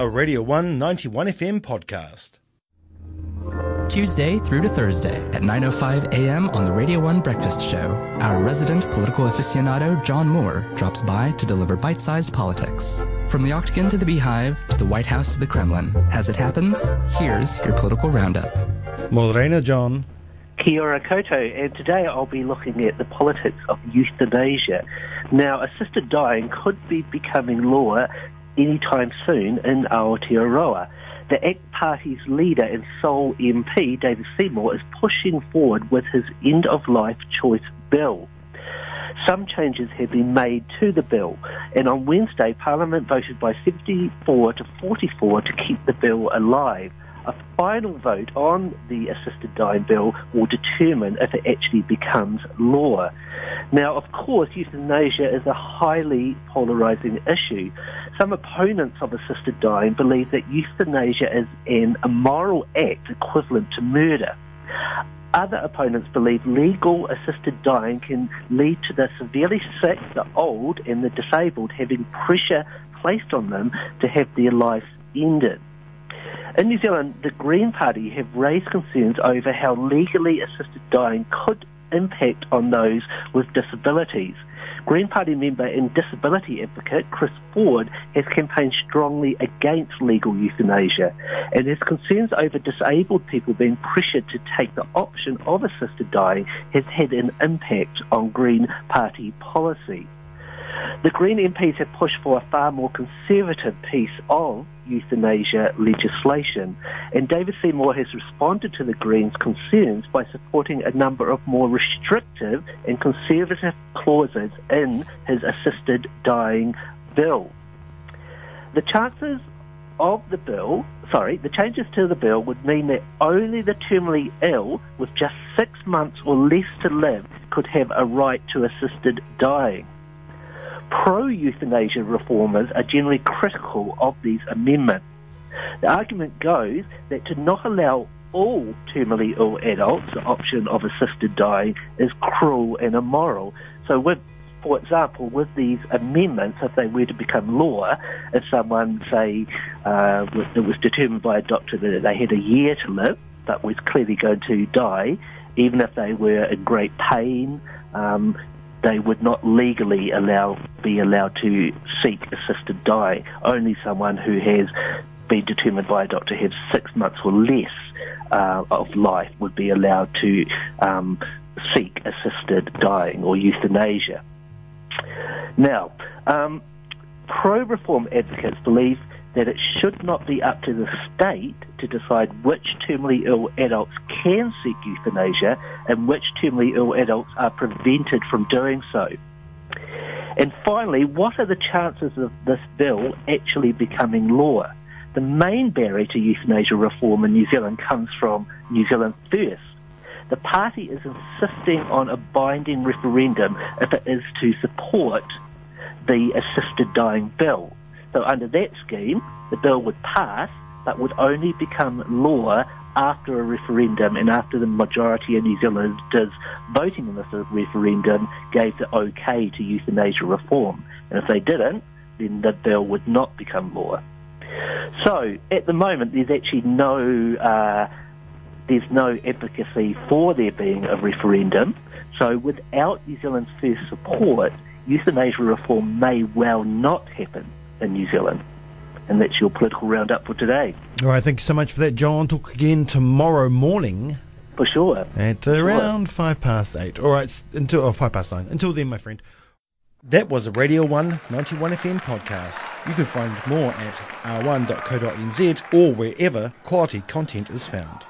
a Radio 1 91 FM podcast. Tuesday through to Thursday at 9.05 a.m. on the Radio 1 Breakfast Show, our resident political aficionado John Moore drops by to deliver bite-sized politics. From the Octagon to the Beehive, to the White House to the Kremlin. As it happens, here's your political roundup. Morena, John. Kia ora koutou, and today I'll be looking at the politics of euthanasia. Now, assisted dying could be becoming law anytime soon in Aotearoa. The ACT Party's leader and sole MP, David Seymour, is pushing forward with his end of life choice bill. Some changes have been made to the bill, and on Wednesday, Parliament voted by 74 to 44 to keep the bill alive. A final vote on the assisted dying bill will determine if it actually becomes law. Now, of course, euthanasia is a highly polarizing issue. Some opponents of assisted dying believe that euthanasia is an immoral act equivalent to murder. Other opponents believe legal assisted dying can lead to the severely sick, the old, and the disabled having pressure placed on them to have their lives ended. In New Zealand, the Green Party have raised concerns over how legally assisted dying could impact on those with disabilities. Green Party member and disability advocate Chris Ford has campaigned strongly against legal euthanasia and his concerns over disabled people being pressured to take the option of assisted dying has had an impact on Green Party policy. The Green MPs have pushed for a far more conservative piece of euthanasia legislation, and David Seymour has responded to the Greens' concerns by supporting a number of more restrictive and conservative clauses in his assisted dying bill. The chances of the bill, sorry, the changes to the bill would mean that only the terminally ill with just six months or less to live could have a right to assisted dying pro-euthanasia reformers are generally critical of these amendments. The argument goes that to not allow all terminally ill adults the option of assisted dying is cruel and immoral. So with for example, with these amendments, if they were to become law, if someone, say, uh, it was determined by a doctor that they had a year to live, but was clearly going to die, even if they were in great pain, um, they would not legally allow be allowed to seek assisted dying. Only someone who has been determined by a doctor to have six months or less uh, of life would be allowed to um, seek assisted dying or euthanasia. Now, um, pro-reform advocates believe that it should not be up to the state to decide which terminally ill adults can seek euthanasia and which terminally ill adults are prevented from doing so. And finally, what are the chances of this bill actually becoming law? The main barrier to euthanasia reform in New Zealand comes from New Zealand First. The party is insisting on a binding referendum if it is to support the assisted dying bill. So under that scheme, the bill would pass, but would only become law after a referendum and after the majority of New Zealanders voting in this referendum gave the okay to euthanasia reform. And if they didn't, then the bill would not become law. So at the moment, there's actually no uh, there's no advocacy for there being a referendum. So without New Zealand's first support, euthanasia reform may well not happen in New Zealand. And that's your political roundup for today. All right, thank you so much for that, John. Talk again tomorrow morning. For sure. At uh, around five past eight. All right, until oh, five past nine. Until then, my friend. That was a Radio 1 91 FM podcast. You can find more at r1.co.nz or wherever quality content is found.